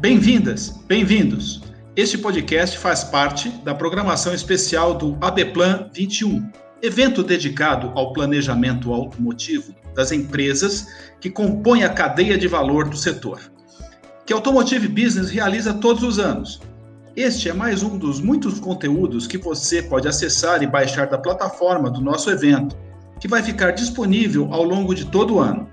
Bem-vindas, bem-vindos. Este podcast faz parte da programação especial do ABPlan 21, evento dedicado ao planejamento automotivo das empresas que compõem a cadeia de valor do setor, que a Automotive Business realiza todos os anos. Este é mais um dos muitos conteúdos que você pode acessar e baixar da plataforma do nosso evento, que vai ficar disponível ao longo de todo o ano.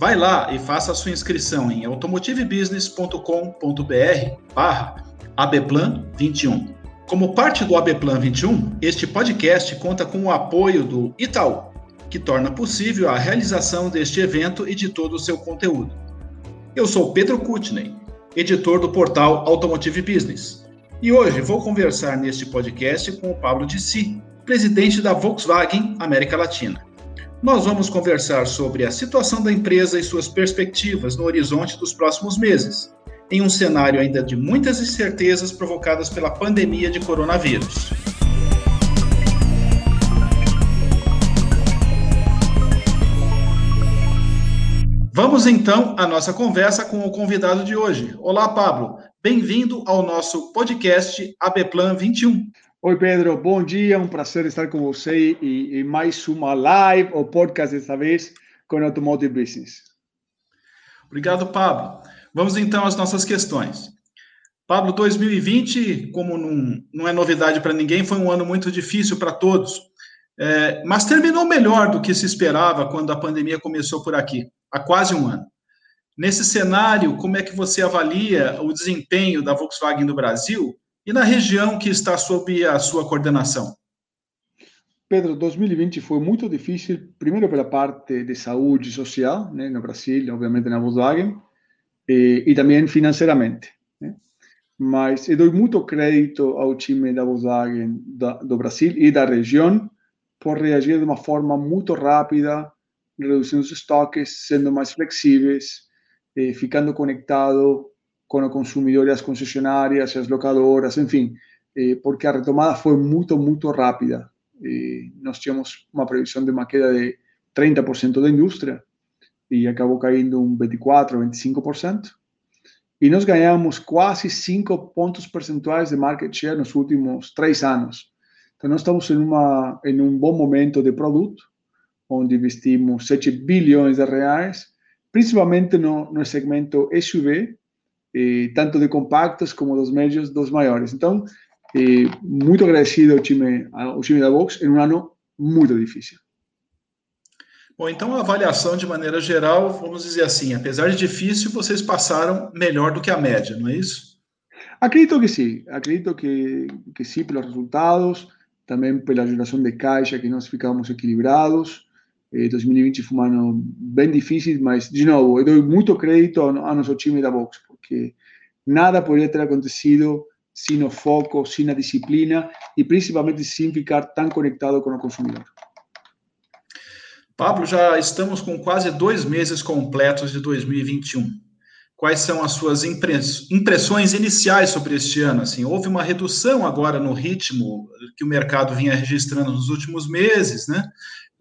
Vai lá e faça a sua inscrição em automotivebusiness.com.br barra ABPlan 21. Como parte do ABPlan 21, este podcast conta com o apoio do Itaú, que torna possível a realização deste evento e de todo o seu conteúdo. Eu sou Pedro Kutney, editor do portal Automotive Business, e hoje vou conversar neste podcast com o Pablo Dissi, presidente da Volkswagen América Latina. Nós vamos conversar sobre a situação da empresa e suas perspectivas no horizonte dos próximos meses, em um cenário ainda de muitas incertezas provocadas pela pandemia de coronavírus. Vamos então à nossa conversa com o convidado de hoje. Olá, Pablo. Bem-vindo ao nosso podcast ABPlan 21. Oi, Pedro, bom dia, um prazer estar com você e, e mais uma live ou podcast desta vez com Automotive Business. Obrigado, Pablo. Vamos então às nossas questões. Pablo, 2020, como não, não é novidade para ninguém, foi um ano muito difícil para todos, é, mas terminou melhor do que se esperava quando a pandemia começou por aqui, há quase um ano. Nesse cenário, como é que você avalia o desempenho da Volkswagen no Brasil e na região que está sob a sua coordenação? Pedro, 2020 foi muito difícil, primeiro pela parte de saúde social, né, no Brasil, obviamente na Volkswagen, e, e também financeiramente. Né? Mas eu dou muito crédito ao time da Volkswagen da, do Brasil e da região por reagir de uma forma muito rápida, reduzindo os estoques, sendo mais flexíveis, eh, ficando conectado com o consumidor e as concessionárias, as locadoras, enfim, eh, porque a retomada foi muito, muito rápida. Eh, nós tínhamos uma previsão de uma queda de 30% da indústria e acabou caindo um 24%, 25%. E nós ganhamos quase 5 pontos percentuais de market share nos últimos três anos. Então, nós estamos em, uma, em um bom momento de produto, onde investimos 7 bilhões de reais, principalmente no, no segmento SUV, tanto de compactos como dos médios, dos maiores. Então, eh, muito agradecido ao time, ao time da Vox em um ano muito difícil. Bom, então a avaliação de maneira geral, vamos dizer assim, apesar de difícil, vocês passaram melhor do que a média, não é isso? Acredito que sim, acredito que, que sim pelos resultados, também pela geração de caixa que nós ficamos equilibrados. Eh, 2020 foi um ano bem difícil, mas, de novo, eu dou muito crédito ao, ao nosso time da Vox, porque nada poderia ter acontecido sem o foco, sem a disciplina e principalmente sem ficar tão conectado com o consumidor. Pablo, já estamos com quase dois meses completos de 2021. Quais são as suas impressões iniciais sobre este ano? Assim, houve uma redução agora no ritmo que o mercado vinha registrando nos últimos meses, né?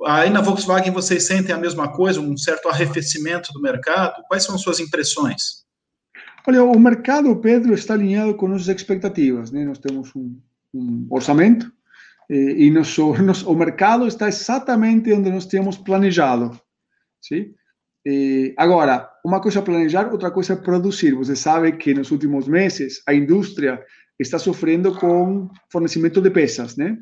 Aí na Volkswagen vocês sentem a mesma coisa, um certo arrefecimento do mercado? Quais são as suas impressões? Olha, o mercado, Pedro, está alinhado com nossas expectativas. Né? Nós temos um, um orçamento eh, e nosso, nosso, o mercado está exatamente onde nós tínhamos planejado. Sim? Eh, agora, uma coisa é planejar, outra coisa é produzir. Você sabe que nos últimos meses a indústria está sofrendo com fornecimento de peças, né?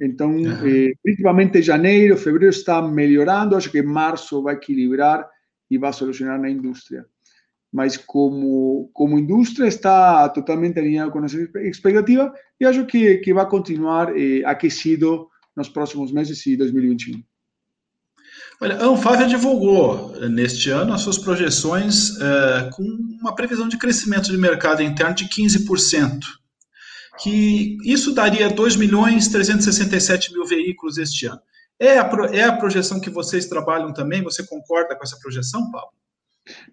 Então, uhum. eh, principalmente janeiro, fevereiro está melhorando. Acho que março vai equilibrar e vai solucionar na indústria mas como, como indústria está totalmente alinhado com essa expectativa e acho que, que vai continuar eh, aquecido nos próximos meses de 2021. Olha, a Anfávia divulgou eh, neste ano as suas projeções eh, com uma previsão de crescimento de mercado interno de 15%, que isso daria 2 milhões 367 mil veículos este ano. É a, é a projeção que vocês trabalham também? Você concorda com essa projeção, Paulo?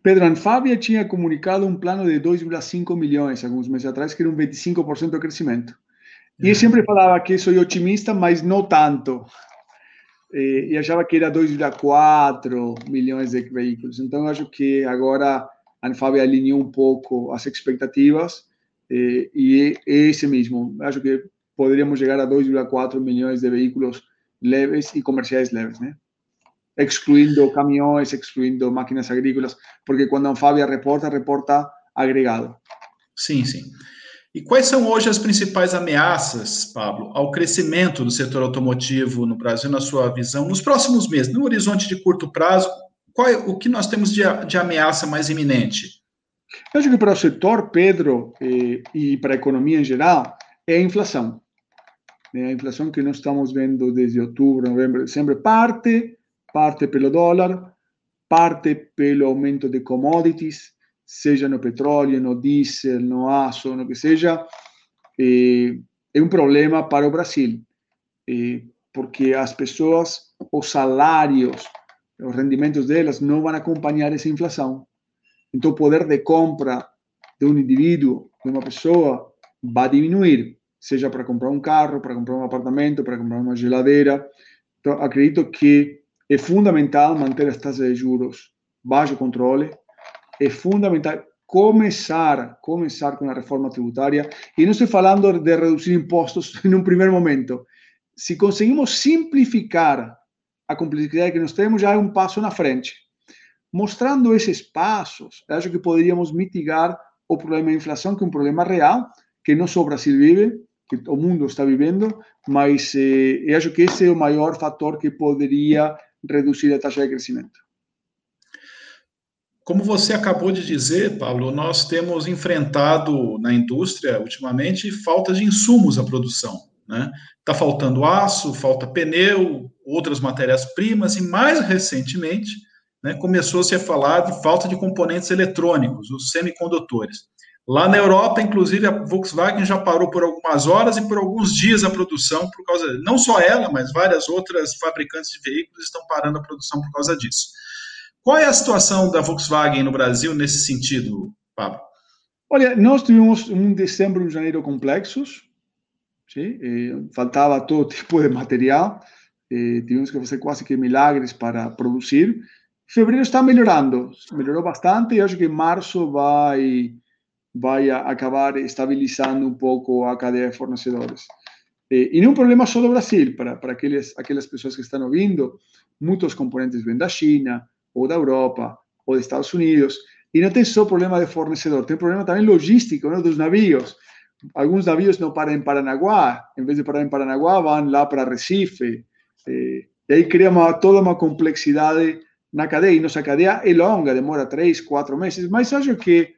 Pedro Anfávia tinha comunicado um plano de 2,5 milhões alguns meses atrás, que era um 25% de crescimento. E eu sempre falava que sou otimista, mas não tanto. E achava que era 2,4 milhões de veículos. Então, acho que agora a Anfávia alinhou um pouco as expectativas eh, e é esse mesmo. Acho que poderíamos chegar a 2,4 milhões de veículos leves e comerciais leves, né? Excluindo caminhões, excluindo máquinas agrícolas, porque quando a Anfávia reporta, reporta agregado. Sim, sim. E quais são hoje as principais ameaças, Pablo, ao crescimento do setor automotivo no Brasil, na sua visão, nos próximos meses, no horizonte de curto prazo? Qual é, o que nós temos de, de ameaça mais iminente? Eu acho que para o setor, Pedro, eh, e para a economia em geral, é a inflação. A inflação que nós estamos vendo desde outubro, novembro, dezembro, parte, parte pelo dólar, parte pelo aumento de commodities, seja no petróleo, no diesel, no aço, no que seja, é, é um problema para o Brasil, porque as pessoas, os salários, os rendimentos delas não vão acompanhar essa inflação. Então, o poder de compra de um indivíduo, de uma pessoa, vai diminuir, seja para comprar um carro, para comprar um apartamento, para comprar uma geladeira. Então, acredito que é fundamental manter as taxas de juros baixo controle, é fundamental começar, começar com a reforma tributária. E não estou falando de reduzir impostos em um primeiro momento. Se conseguimos simplificar a complexidade que nós temos, já é um passo na frente. Mostrando esses passos, acho que poderíamos mitigar o problema da inflação, que é um problema real, que não só o Brasil vive, que o mundo está vivendo, mas eh, eu acho que esse é o maior fator que poderia reduzir a taxa de crescimento. Como você acabou de dizer, Paulo, nós temos enfrentado na indústria ultimamente falta de insumos à produção. Né? Está faltando aço, falta pneu, outras matérias-primas, e mais recentemente né, começou-se a falar de falta de componentes eletrônicos, os semicondutores. Lá na Europa, inclusive, a Volkswagen já parou por algumas horas e por alguns dias a produção, por causa, não só ela, mas várias outras fabricantes de veículos estão parando a produção por causa disso. Qual é a situação da Volkswagen no Brasil nesse sentido, Pablo? Olha, nós tivemos um dezembro e um janeiro complexos, sim? faltava todo tipo de material, tivemos que fazer quase que milagres para produzir. Fevereiro está melhorando, melhorou bastante e acho que março vai vai acabar estabilizando um pouco a cadeia de fornecedores. E não é um problema só do Brasil, para, para aqueles, aquelas pessoas que estão ouvindo, muitos componentes vêm da China, ou da Europa, ou dos Estados Unidos. E não tem só problema de fornecedor, tem problema também logístico né, dos navios. Alguns navios não param em Paranaguá, em vez de parar em Paranaguá, vão lá para Recife. E, e aí cria uma, toda uma complexidade na cadeia. E nossa cadeia é longa, demora três, quatro meses, mas acho que,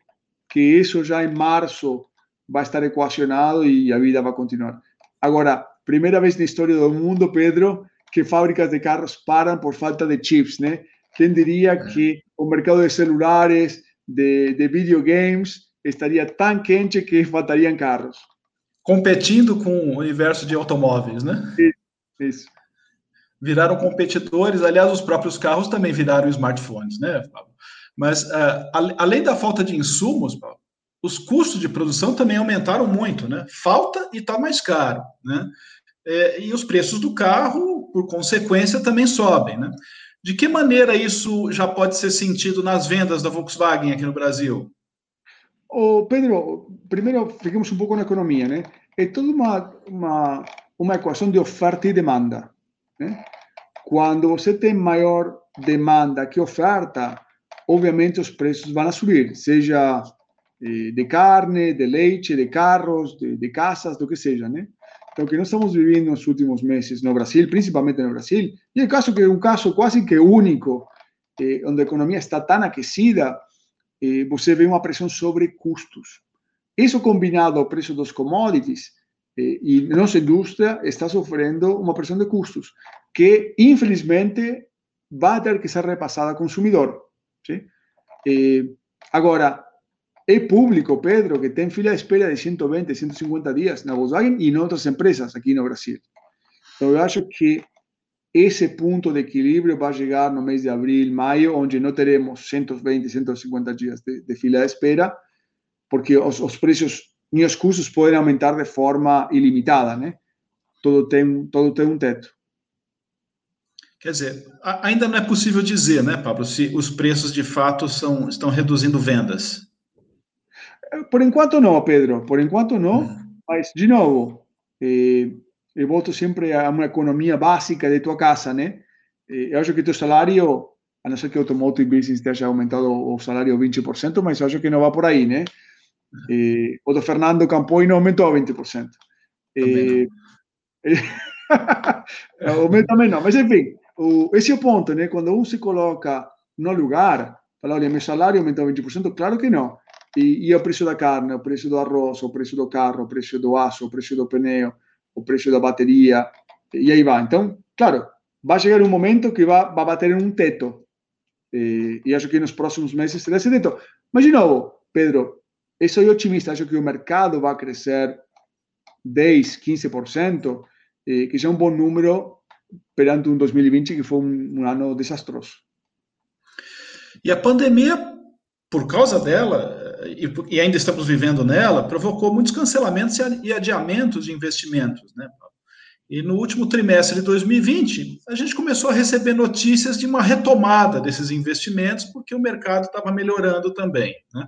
que isso já em março vai estar equacionado e a vida vai continuar. Agora, primeira vez na história do mundo, Pedro, que fábricas de carros param por falta de chips, né? Quem diria que o mercado de celulares, de, de videogames, estaria tão quente que faltariam carros? Competindo com o universo de automóveis, né? Isso. Viraram competidores, aliás, os próprios carros também viraram smartphones, né, Pablo? Mas, uh, além da falta de insumos, os custos de produção também aumentaram muito, né? Falta e está mais caro, né? É, e os preços do carro, por consequência, também sobem, né? De que maneira isso já pode ser sentido nas vendas da Volkswagen aqui no Brasil? Oh, Pedro, primeiro fiquemos um pouco na economia, né? É toda uma, uma, uma equação de oferta e demanda. Né? Quando você tem maior demanda que oferta, obviamente os preços vão subir, seja eh, de carne, de leite, de carros, de, de casas, do que seja, né? Então, o que nós estamos vivendo nos últimos meses no Brasil, principalmente no Brasil, e é caso que é um caso quase que único, eh, onde a economia está tão aquecida, eh, você vê uma pressão sobre custos. Isso combinado ao preço dos commodities, eh, e nossa indústria está sofrendo uma pressão de custos, que infelizmente vai ter que ser repassada ao consumidor. Sim? Eh, agora, é público, Pedro, que tem fila de espera de 120, 150 dias na Volkswagen e em outras empresas aqui no Brasil. Então, eu acho que esse ponto de equilíbrio vai chegar no mês de abril, maio, onde não teremos 120, 150 dias de, de fila de espera, porque os, os preços e os custos podem aumentar de forma ilimitada, né? Todo tem, todo tem um teto. Quer dizer, ainda não é possível dizer, né, Pablo, se os preços de fato são, estão reduzindo vendas. Por enquanto não, Pedro, por enquanto não, hum. mas, de novo, eh, eu volto sempre a uma economia básica de tua casa, né? Eh, eu acho que teu salário, a não ser que o automotive business esteja aumentado o salário 20%, mas eu acho que não vai por aí, né? Eh, o do Fernando Campoy não aumentou 20%. Eh, aumenta menos, mas enfim, o, esse é o ponto, né? Quando um se coloca no lugar, fala, olha, meu salário aumentou 20%, claro que não. E, e o preço da carne, o preço do arroz, o preço do carro, o preço do aço, o preço do pneu, o preço da bateria, e aí vai. Então, claro, vai chegar um momento que vai, vai bater em um teto. E, e acho que nos próximos meses será esse teto. Mas, de novo, Pedro, eu sou otimista, acho que o mercado vai crescer 10, 15%, eh, que já é um bom número perante um 2020 que foi um, um ano desastroso. E a pandemia, por causa dela, e, e, ainda estamos vivendo nela, provocou muitos cancelamentos e adiamentos de investimentos. Né? E no último trimestre de 2020, a gente começou a receber notícias de uma retomada desses investimentos, porque o mercado estava melhorando também. Né?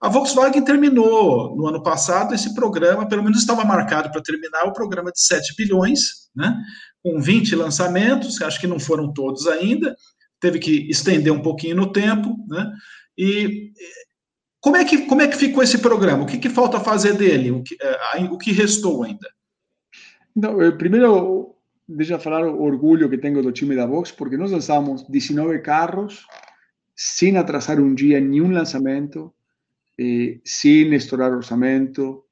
A Volkswagen terminou no ano passado esse programa, pelo menos estava marcado para terminar o programa de 7 bilhões, né? Com 20 lançamentos, acho que não foram todos ainda, teve que estender um pouquinho no tempo, né? E como é que, como é que ficou esse programa? O que, que falta fazer dele? O que, é, o que restou ainda? Não, eh, primeiro, deixa eu falar o orgulho que tenho do time da Vox, porque nós lançamos 19 carros sem atrasar um dia nenhum lançamento, eh, sem estourar orçamento,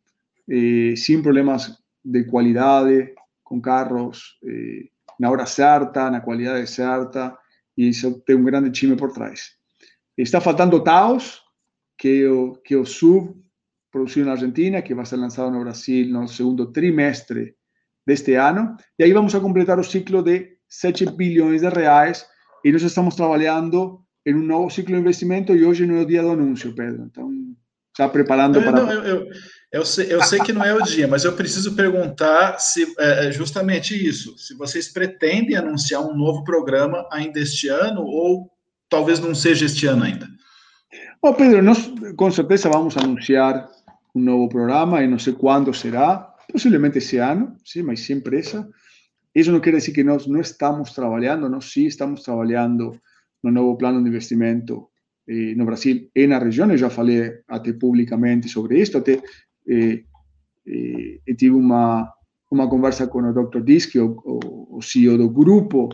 eh, sem problemas de qualidade, com carros eh, na hora certa, na qualidade certa, e isso tem um grande time por trás. Está faltando Taos, que o, que o SUV produzido na Argentina, que vai ser lançado no Brasil no segundo trimestre deste ano. E aí vamos a completar o ciclo de 7 bilhões de reais e nós estamos trabalhando em um novo ciclo de investimento e hoje não é o dia do anúncio, Pedro. Então, já preparando para... Não, eu, eu, eu, sei, eu sei que não é o dia, mas eu preciso perguntar se é, é justamente isso. Se vocês pretendem anunciar um novo programa ainda este ano ou talvez não seja este ano ainda. Bom, Pedro, nós com certeza vamos anunciar um novo programa e não sei quando será, possivelmente esse ano, sim, mas sem pressa. Isso não quer dizer que nós não estamos trabalhando, nós sim estamos trabalhando no novo plano de investimento eh, no Brasil e na região. Eu já falei até publicamente sobre isso, até eh, eh, tive uma, uma conversa com o Dr. Disk, o, o, o CEO do grupo,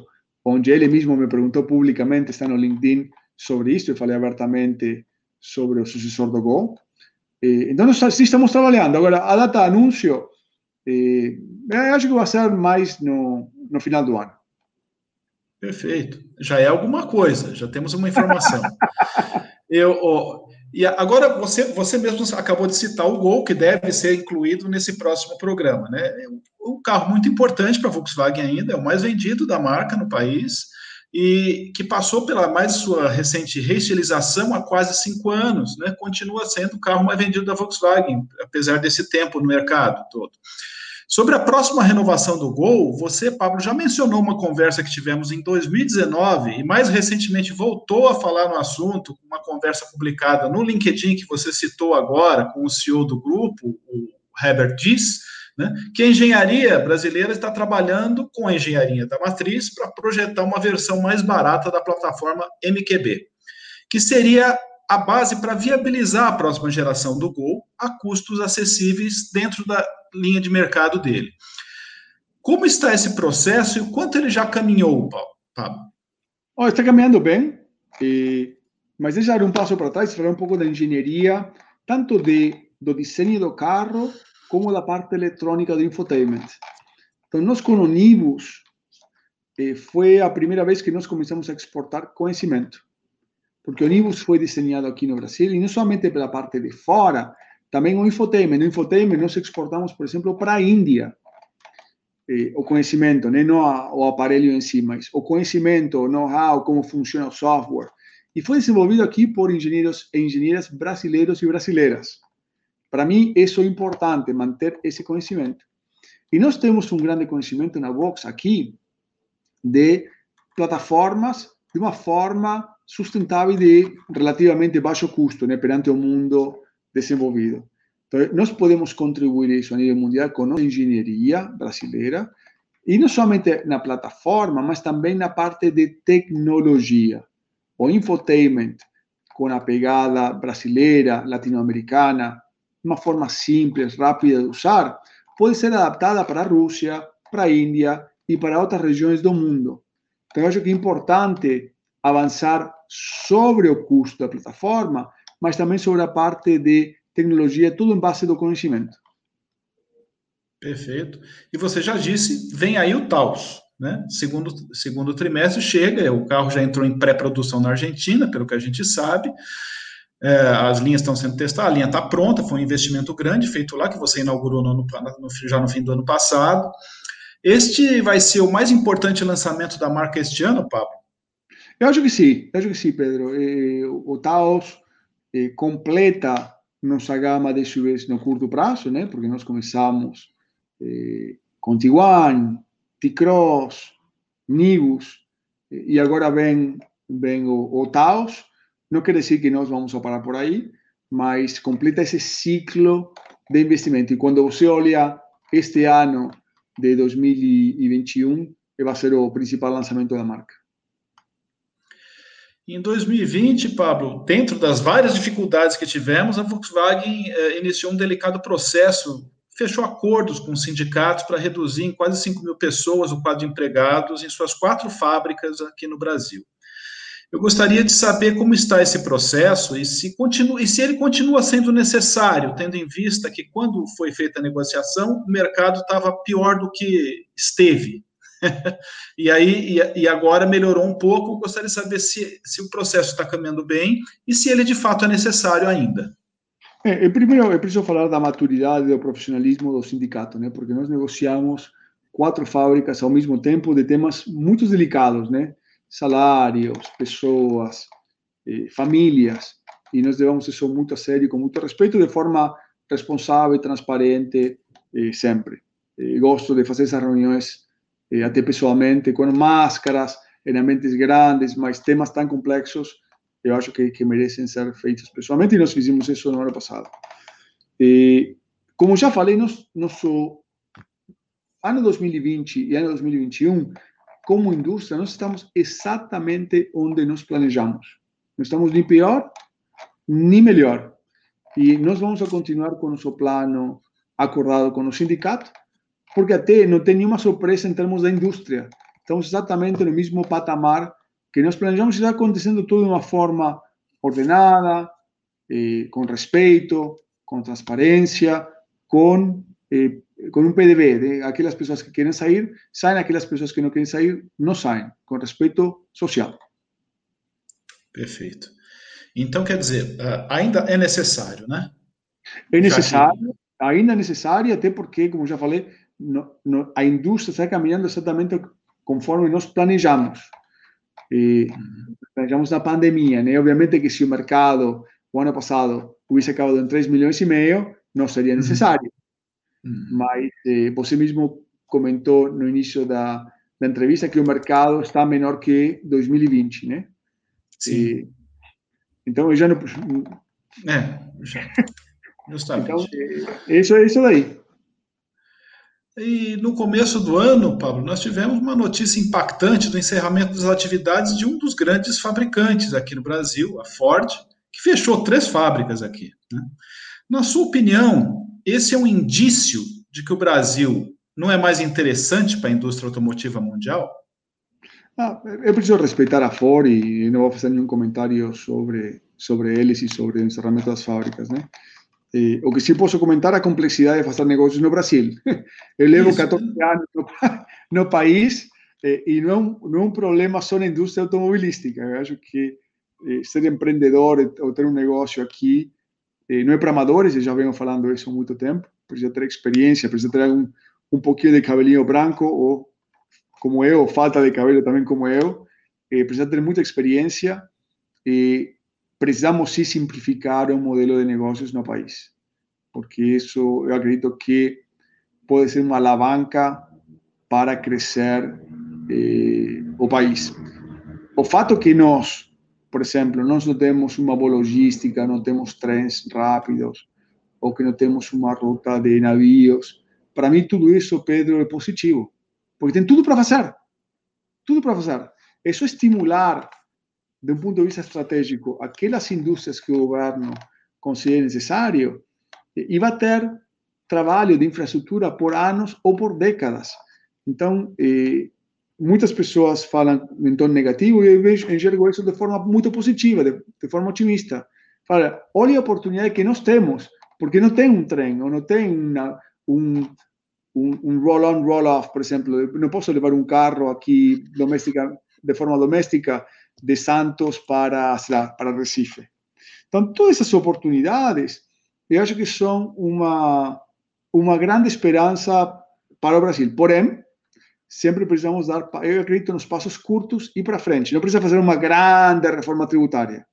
onde ele mesmo me perguntou publicamente, está no LinkedIn, sobre isso, eu falei abertamente sobre o sucessor do Go. Eh, então, nós sim estamos trabalhando. Agora, a data anúncio, eh, acho que vai ser mais no, no final do ano. Perfeito. Já é alguma coisa, já temos uma informação. Eu, oh, e agora você, você mesmo acabou de citar o Gol, que deve ser incluído nesse próximo programa. Né? É um carro muito importante para a Volkswagen ainda, é o mais vendido da marca no país e que passou pela mais sua recente reestilização há quase cinco anos, né? continua sendo o carro mais vendido da Volkswagen, apesar desse tempo no mercado todo. Sobre a próxima renovação do Gol, você, Pablo, já mencionou uma conversa que tivemos em 2019 e mais recentemente voltou a falar no assunto, uma conversa publicada no LinkedIn que você citou agora com o CEO do grupo, o Herbert Dies, né, que a engenharia brasileira está trabalhando com a engenharia da matriz para projetar uma versão mais barata da plataforma MQB, que seria a base para viabilizar a próxima geração do Gol a custos acessíveis dentro da linha de mercado dele. Como está esse processo e o quanto ele já caminhou, Pablo? Oh, está caminhando bem, e... mas deixa dar um passo para trás falar um pouco da engenharia, tanto de, do desenho do carro como da parte eletrônica do infotainment. Então, nós com o Nibus, eh, foi a primeira vez que nós começamos a exportar conhecimento. Porque o Nibus foi desenhado aqui no Brasil, e não somente pela parte de fora, também o infotainment. No infotainment, nós exportamos, por exemplo, para a Índia. Eh, o conhecimento, né? não a, o aparelho em si, mas o conhecimento, o know-how, como funciona o software. E foi desenvolvido aqui por engenheiros e engenheiras brasileiros e brasileiras. Para mim, isso é importante, manter esse conhecimento. E nós temos um grande conhecimento na Vox aqui de plataformas de uma forma sustentável de relativamente baixo custo né, perante o mundo desenvolvido. Então, nós podemos contribuir isso a nível mundial com a engenharia brasileira, e não somente na plataforma, mas também na parte de tecnologia. O infotainment, com a pegada brasileira, latino-americana, uma forma simples, rápida de usar, pode ser adaptada para a Rússia, para a Índia e para outras regiões do mundo. Então, eu acho que é importante avançar sobre o custo da plataforma, mas também sobre a parte de tecnologia, tudo em base do conhecimento. Perfeito. E você já disse, vem aí o Taos, né? Segundo, segundo trimestre chega, o carro já entrou em pré-produção na Argentina, pelo que a gente sabe. É, as linhas estão sendo testadas, a linha está pronta, foi um investimento grande feito lá, que você inaugurou no, no, já no fim do ano passado. Este vai ser o mais importante lançamento da marca este ano, Pablo? Eu acho que sim, eu acho que sim, Pedro. O Taos completa nossa gama de SUVs no curto prazo, né? Porque nós começamos eh, com Tiguan, T-Cross, Nibus, e agora vem, vem o, o Taos. Não quer dizer que nós vamos parar por aí, mas completa esse ciclo de investimento. E quando você olha este ano de 2021, vai ser o principal lançamento da marca. Em 2020, Pablo, dentro das várias dificuldades que tivemos, a Volkswagen eh, iniciou um delicado processo fechou acordos com sindicatos para reduzir em quase 5 mil pessoas o quadro de empregados em suas quatro fábricas aqui no Brasil. Eu gostaria de saber como está esse processo e se, continua, e se ele continua sendo necessário, tendo em vista que, quando foi feita a negociação, o mercado estava pior do que esteve. e aí e, e, agora melhorou um pouco. Gostaria de saber se, se o processo está caminhando bem e se ele de fato é necessário ainda. É, primeiro, é preciso falar da maturidade do profissionalismo do sindicato, né? Porque nós negociamos quatro fábricas ao mesmo tempo de temas muito delicados, né? Salários, pessoas, eh, famílias, e nós levamos isso muito a sério, com muito respeito, de forma responsável e transparente eh, sempre. Eh, gosto de fazer essas reuniões até pessoalmente, com máscaras, em ambientes grandes, mas temas tão complexos eu acho que, que merecem ser feitos pessoalmente, e nós fizemos isso no ano passado. E, como já falei, nós, nosso ano 2020 e ano 2021, como indústria, nós estamos exatamente onde nós planejamos. Não estamos nem pior, nem melhor. E nós vamos continuar com o nosso plano acordado com o sindicato, porque até não tem nenhuma surpresa em termos da indústria. Estamos exatamente no mesmo patamar que nós planejamos está acontecendo tudo de uma forma ordenada, eh, com respeito, com transparência, com, eh, com um PDV. De aquelas pessoas que querem sair, saem, aquelas pessoas que não querem sair, não saem, com respeito social. Perfeito. Então, quer dizer, ainda é necessário, né? É necessário, ainda é necessário, até porque, como já falei, no, no, a indústria está caminhando exatamente conforme nós planejamos. E planejamos na pandemia, né? Obviamente que se o mercado, o ano passado, hubiese acabado em 3 milhões e meio, não seria necessário. Uhum. Mas eh, você mesmo comentou no início da, da entrevista que o mercado está menor que 2020, né? Sim. E, então, eu já não... É, já. Justamente. Então, isso é isso daí. E no começo do ano, Pablo, nós tivemos uma notícia impactante do encerramento das atividades de um dos grandes fabricantes aqui no Brasil, a Ford, que fechou três fábricas aqui. Né? Na sua opinião, esse é um indício de que o Brasil não é mais interessante para a indústria automotiva mundial? Ah, eu preciso respeitar a Ford e não vou fazer nenhum comentário sobre, sobre eles e sobre o encerramento das fábricas, né? Eh, o que sí posso comentar a complexidade de fazer negócios no Brasil. Eu levo 14 anos no, no país eh, e não não é um problema só na indústria automobilística. Eu acho que eh, ser empreendedor ou ter um negócio aqui eh, não é para amadores, eu já venho falando isso há muito tempo. Precisa ter experiência, precisa ter um, um pouquinho de cabelinho branco, ou como eu, ou falta de cabelo também como eu. Eh, precisa ter muita experiência e precisamos sim simplificar o modelo de negócios no país, porque isso eu acredito que pode ser uma alavanca para crescer eh, o país. O fato que nós, por exemplo, nós não temos uma boa logística, não temos trens rápidos, ou que não temos uma rota de navios, para mim tudo isso, Pedro, é positivo, porque tem tudo para fazer, tudo para fazer. É só estimular, de um ponto de vista estratégico, aquelas indústrias que o governo considera necessário, e vai ter trabalho de infraestrutura por anos ou por décadas. Então, eh, muitas pessoas falam em tom negativo e eu vejo, enxergo isso de forma muito positiva, de, de forma otimista. Fala, olha a oportunidade que nós temos, porque não tem um trem, ou não tem uma, um, um, um roll-on, roll-off, por exemplo. Não posso levar um carro aqui doméstica, de forma doméstica de Santos para, lá, para Recife. Então, todas essas oportunidades, eu acho que são uma, uma grande esperança para o Brasil. Porém, sempre precisamos dar, eu acredito, nos passos curtos e para frente. Não precisa fazer uma grande reforma tributária.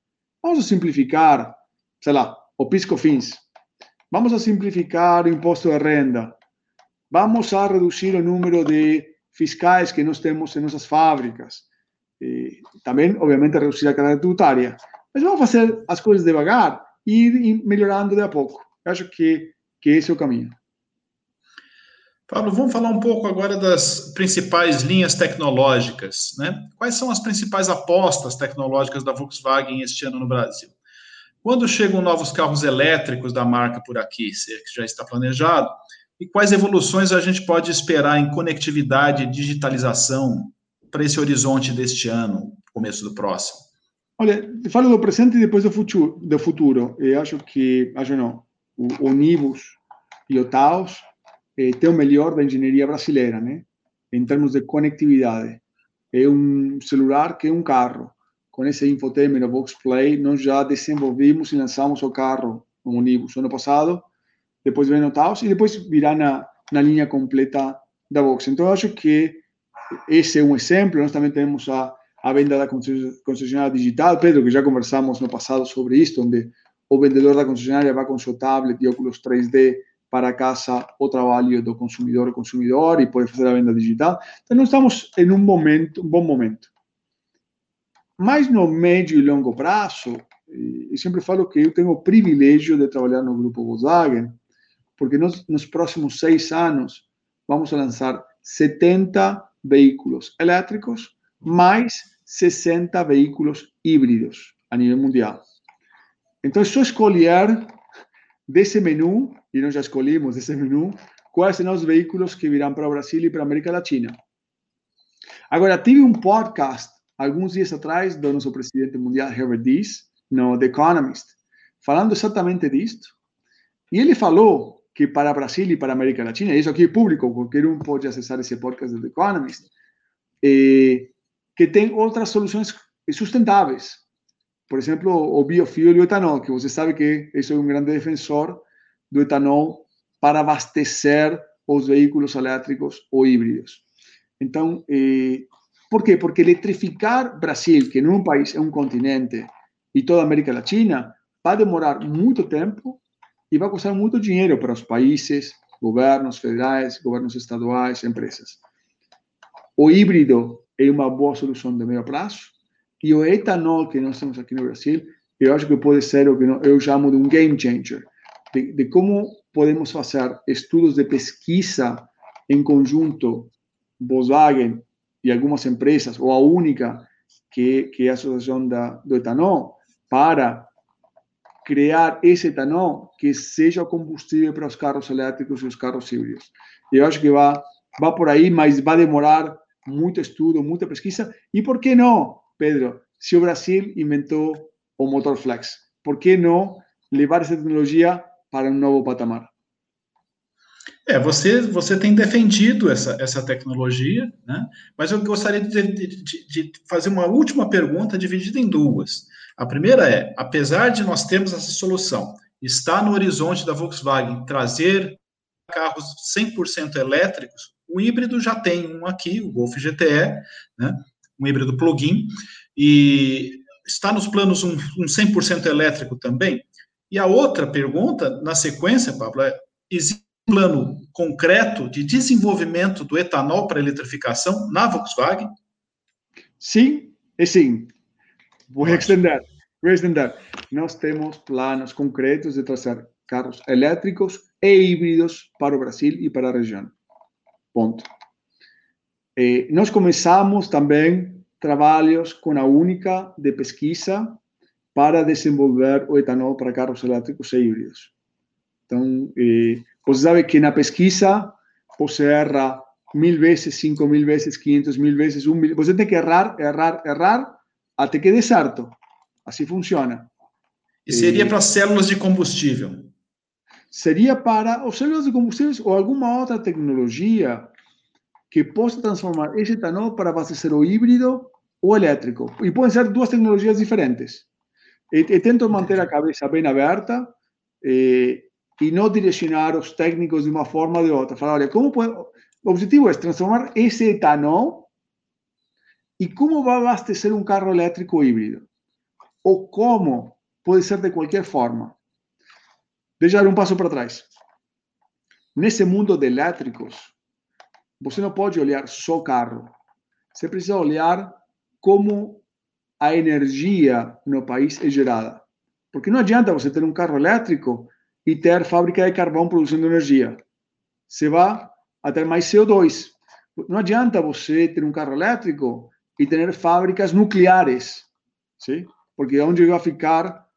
Vamos a simplificar, sei lá, o PIS-COFINS. Vamos a simplificar o imposto de renda. Vamos a reduzir o número de fiscais que nós temos em nossas fábricas. Também, obviamente, reduzir a carga tributária. Mas vamos fazer as coisas devagar e ir melhorando de a pouco. Eu acho que, que esse é o caminho. Paulo, vamos falar um pouco agora das principais linhas tecnológicas, né? Quais são as principais apostas tecnológicas da Volkswagen este ano no Brasil? Quando chegam novos carros elétricos da marca por aqui, se é que já está planejado, e quais evoluções a gente pode esperar em conectividade digitalização para esse horizonte deste ano, começo do próximo? Olha, falo do presente e depois do futuro. Do futuro. Eu acho que, acho não, o, o Nibus e o Taos eh, tem o melhor da engenharia brasileira, né? Em termos de conectividade. É um celular que é um carro. Com esse infotainment, o Vox Play, nós já desenvolvimos e lançamos o carro no Unibus ano passado, depois vem o Taos e depois virá na, na linha completa da Vox. Então, acho que esse é um exemplo. Nós também temos a, a venda da concessionária digital, Pedro, que já conversamos no passado sobre isso, onde o vendedor da concessionária vai com seu tablet e óculos 3D para casa o trabalho do consumidor consumidor e pode fazer a venda digital. Então, nós estamos em um momento, um bom momento. Mas no médio e longo prazo, eu sempre falo que eu tenho o privilégio de trabalhar no grupo Volkswagen, porque nos próximos seis anos, vamos lançar 70 veículos elétricos, mais 60 veículos híbridos a nível mundial. Então, é só escolher desse menu e nós já escolhemos esse menu, quais são os veículos que virão para o Brasil e para a América Latina. Agora, tive um podcast alguns dias atrás do nosso presidente mundial, Herbert Diess, no The Economist, falando exatamente disto. E ele falou que para Brasil e para América Latina, e isso aqui é público, qualquer um pode acessar esse podcast do The Economist, eh, que tem outras soluções sustentáveis. Por exemplo, o biofuel e o etanol, que você sabe que eu sou um grande defensor do etanol para abastecer os veículos elétricos ou híbridos. Então, eh, por quê? Porque eletrificar Brasil, que não é um país, é um continente, e toda América Latina, vai demorar muito tempo e vai custar muito dinheiro para os países, governos federais, governos estaduais, empresas. O híbrido é uma boa solução de meio prazo, e o etanol que nós temos aqui no Brasil, eu acho que pode ser o que eu chamo de um game changer de, de como podemos fazer estudos de pesquisa em conjunto, Volkswagen e algumas empresas, ou a única, que, que é a Associação da, do Etanol, para criar esse etanol que seja combustível para os carros elétricos e os carros híbridos. Eu acho que vai, vai por aí, mas vai demorar muito estudo, muita pesquisa. E por que não, Pedro? Se o Brasil inventou o motor flex, por que não levar essa tecnologia para um novo patamar. É, você, você tem defendido essa, essa tecnologia, né? mas eu gostaria de, de, de, fazer uma última pergunta dividida em duas. A primeira é: apesar de nós termos essa solução, está no horizonte da Volkswagen trazer carros 100% elétricos? O híbrido já tem um aqui, o Golf GTE, né? um híbrido plug-in, e está nos planos um, um 100% elétrico também? E a outra pergunta, na sequência, Pablo, é: existe plano concreto de desenvolvimento do etanol para eletrificação na Volkswagen? Sim e sim. Vou extender. Vou extender. Nós temos planos concretos de trazer carros elétricos e híbridos para o Brasil e para a região. Ponto. Eh, nós começamos também trabalhos com a única de pesquisa para desenvolver o etanol para carros elétricos e híbridos. Então, eh, você sabe que na pesquisa você erra mil vezes, cinco mil vezes, quinhentos mil vezes, um mil. Você tem que errar, errar, errar até que dê certo. Assim funciona. E seria para células de combustível? Seria para células de combustíveis ou alguma outra tecnologia que possa transformar esse etanol para abastecer o híbrido ou elétrico. E podem ser duas tecnologias diferentes. E, tento manter a cabeça bem aberta e, e não direcionar os técnicos de uma forma ou de outra. Falar, olha, como pode... o objetivo é transformar esse etanol e como vai abastecer um carro elétrico híbrido. Ou como pode ser de qualquer forma. Deixa dar um passo para trás. Nesse mundo de elétricos, você não pode olhar só o carro. Você precisa olhar como a energia no país é gerada. Porque não adianta você ter um carro elétrico e ter fábrica de carvão produzindo energia. Você vai a ter mais CO2. Não adianta você ter um carro elétrico e ter fábricas nucleares, sim? Porque onde vai ficar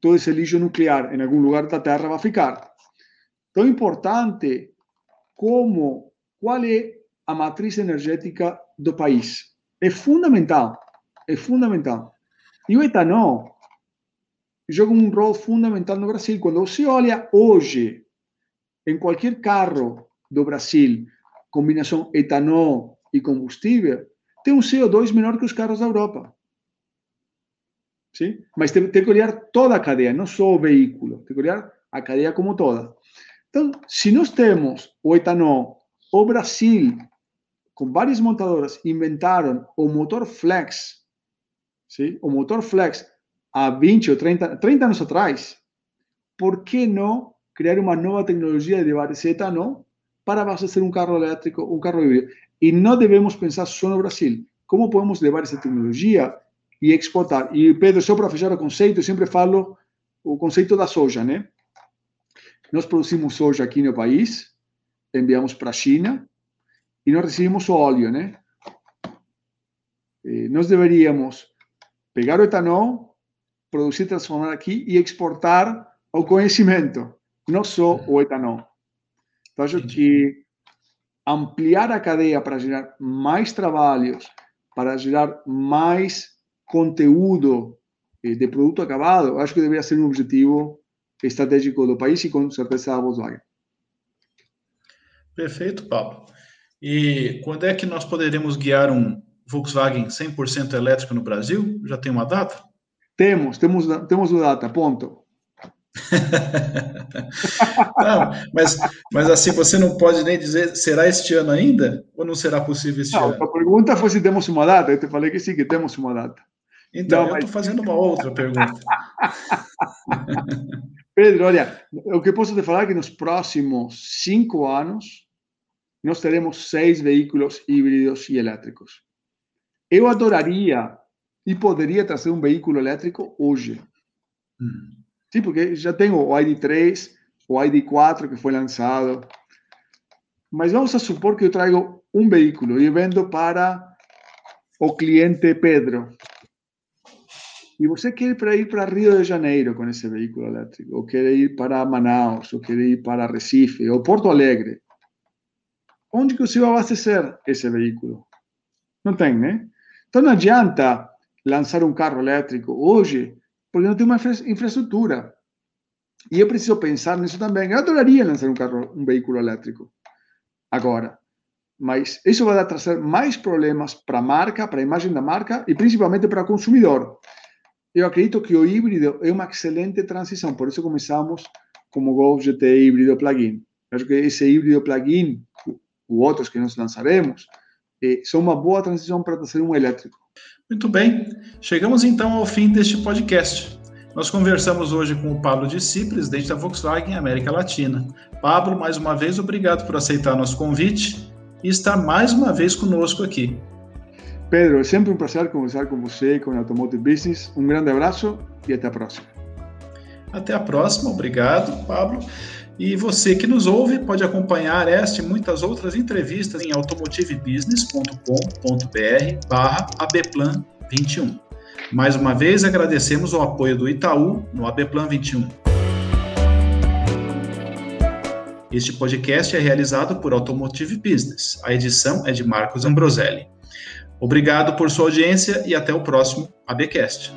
todo esse lixo nuclear? Em algum lugar da Terra vai ficar. Então, é importante como qual é a matriz energética do país. É fundamental. É fundamental. E o etanol joga um rol fundamental no Brasil. Quando você olha hoje, em qualquer carro do Brasil, combinação etanol e combustível, tem um CO2 menor que os carros da Europa. Sim? Mas tem, tem que olhar toda a cadeia, não só o veículo. Tem que olhar a cadeia como toda. Então, se nós temos o etanol, o Brasil, com várias montadoras, inventaram o motor flex, sim? o motor flex há 20 ou 30, 30 anos atrás, por que não criar uma nova tecnologia de etanol para abastecer um carro elétrico, um carro híbrido? E não devemos pensar só no Brasil. Como podemos levar essa tecnologia e exportar? E, Pedro, só para fechar o conceito, eu sempre falo o conceito da soja, né? Nós produzimos soja aqui no país, enviamos para a China e nós recebemos o óleo, né? E nós deveríamos pegar o etanol, produzir, transformar aqui e exportar o conhecimento, não só o etanol. Então, acho que ampliar a cadeia para gerar mais trabalhos, para gerar mais conteúdo eh, de produto acabado, acho que deveria ser um objetivo estratégico do país e com certeza da Volkswagen. Perfeito, Paulo. E quando é que nós poderemos guiar um Volkswagen 100% elétrico no Brasil? Já tem uma data? Temos, temos, temos uma data, ponto. não, mas, mas assim, você não pode nem dizer, será este ano ainda? Ou não será possível este não, ano? A pergunta foi se temos uma data, eu te falei que sim, que temos uma data. Então, não, eu estou mas... fazendo uma outra pergunta. Pedro, olha, o que posso te falar é que nos próximos cinco anos nós teremos seis veículos híbridos e elétricos. Eu adoraria e poderia trazer um veículo elétrico hoje. Hum. Sim, porque já tenho o ID3, o ID4 que foi lançado. Mas vamos a supor que eu trago um veículo e vendo para o cliente Pedro. E você quer ir para Rio de Janeiro com esse veículo elétrico, ou quer ir para Manaus, ou quer ir para Recife, ou Porto Alegre. Onde que você vai abastecer esse veículo? Não tem, né? Então não adianta lançar um carro elétrico hoje, porque não tem uma infraestrutura. E eu preciso pensar nisso também. Eu adoraria lançar um carro, um veículo elétrico agora, mas isso vai trazer mais problemas para a marca, para a imagem da marca e principalmente para o consumidor. Eu acredito que o híbrido é uma excelente transição, por isso começamos como Golf GT híbrido plug-in. Acho que esse híbrido plug-in, ou outros que nós lançaremos, são uma boa transição para trazer um elétrico. Muito bem, chegamos então ao fim deste podcast. Nós conversamos hoje com o Pablo Dissi, presidente da Volkswagen América Latina. Pablo, mais uma vez, obrigado por aceitar nosso convite e estar mais uma vez conosco aqui. Pedro, é sempre um prazer conversar com você, com o Automotive Business. Um grande abraço e até a próxima. Até a próxima, obrigado, Pablo. E você que nos ouve pode acompanhar esta e muitas outras entrevistas em automotivebusiness.com.br barra abplan 21. Mais uma vez agradecemos o apoio do Itaú no ABPlan 21. Este podcast é realizado por Automotive Business. A edição é de Marcos Ambroselli. Obrigado por sua audiência e até o próximo ABcast.